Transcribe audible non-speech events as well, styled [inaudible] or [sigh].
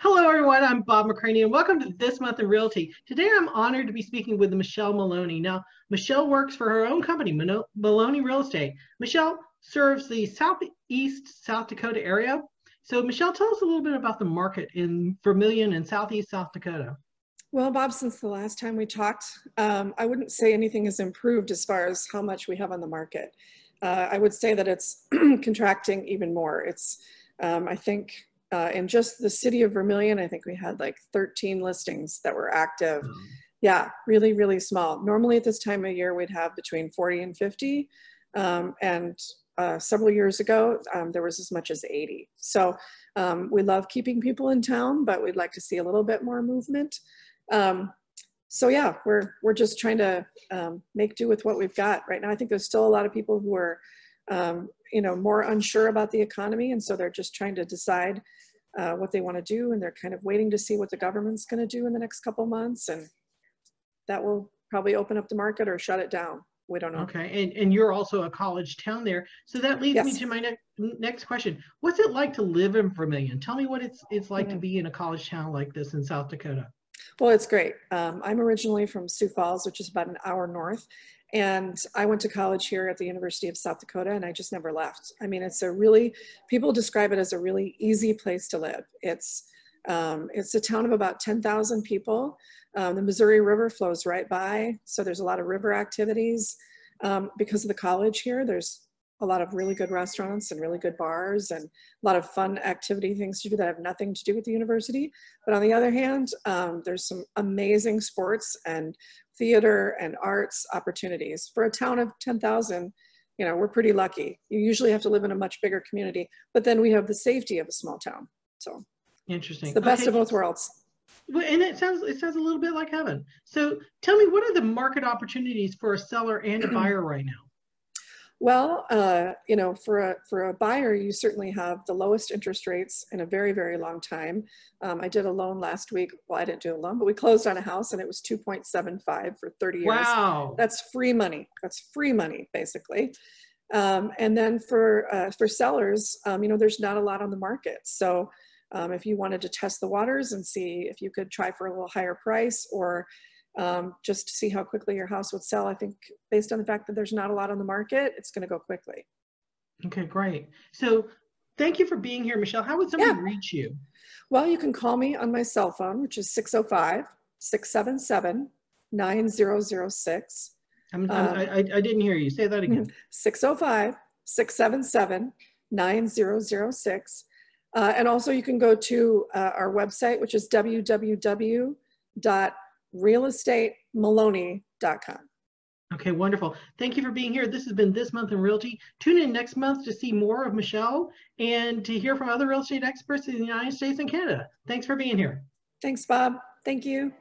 Hello, everyone. I'm Bob McCraney, and welcome to This Month in Realty. Today, I'm honored to be speaking with Michelle Maloney. Now, Michelle works for her own company, Maloney Real Estate. Michelle serves the Southeast South Dakota area. So, Michelle, tell us a little bit about the market in Vermillion and Southeast South Dakota. Well, Bob, since the last time we talked, um, I wouldn't say anything has improved as far as how much we have on the market. Uh, I would say that it's [clears throat] contracting even more. It's, um, I think, uh, in just the city of Vermillion, I think we had like 13 listings that were active. Mm. Yeah, really, really small. Normally at this time of year, we'd have between 40 and 50. Um, and uh, several years ago, um, there was as much as 80. So um, we love keeping people in town, but we'd like to see a little bit more movement. Um, so yeah, we're, we're just trying to um, make do with what we've got right now. I think there's still a lot of people who are um, you know, more unsure about the economy. And so they're just trying to decide uh, what they want to do. And they're kind of waiting to see what the government's going to do in the next couple months. And that will probably open up the market or shut it down. We don't know. Okay. And, and you're also a college town there. So that leads yes. me to my ne next question. What's it like to live in Vermillion? Tell me what it's, it's like mm -hmm. to be in a college town like this in South Dakota. Well, it's great. Um, I'm originally from Sioux Falls, which is about an hour north. And I went to college here at the University of South Dakota and I just never left. I mean, it's a really, people describe it as a really easy place to live. It's, um, it's a town of about 10,000 people. Um, the Missouri River flows right by. So there's a lot of river activities. Um, because of the college here, there's a lot of really good restaurants and really good bars and a lot of fun activity things to do that have nothing to do with the university. But on the other hand, um, there's some amazing sports and theater and arts opportunities. For a town of 10,000, you know, we're pretty lucky. You usually have to live in a much bigger community, but then we have the safety of a small town. So interesting. the best okay. of both worlds. Well, and it sounds it sounds a little bit like heaven. So tell me, what are the market opportunities for a seller and a [clears throat] buyer right now? Well, uh, you know, for a, for a buyer, you certainly have the lowest interest rates in a very, very long time. Um, I did a loan last week. Well, I didn't do a loan, but we closed on a house and it was 2.75 for 30 years. Wow. That's free money. That's free money, basically. Um, and then for, uh, for sellers, um, you know, there's not a lot on the market. So um, if you wanted to test the waters and see if you could try for a little higher price or um, just to see how quickly your house would sell. I think based on the fact that there's not a lot on the market, it's going to go quickly. Okay, great. So thank you for being here, Michelle. How would somebody yeah. reach you? Well, you can call me on my cell phone, which is 605 677 9006. Um, I, didn't hear you. Say that again. [laughs] 605 677 9006. Uh, and also you can go to uh, our website, which is www realestatemaloney.com. Okay, wonderful. Thank you for being here. This has been This Month in Realty. Tune in next month to see more of Michelle and to hear from other real estate experts in the United States and Canada. Thanks for being here. Thanks, Bob. Thank you.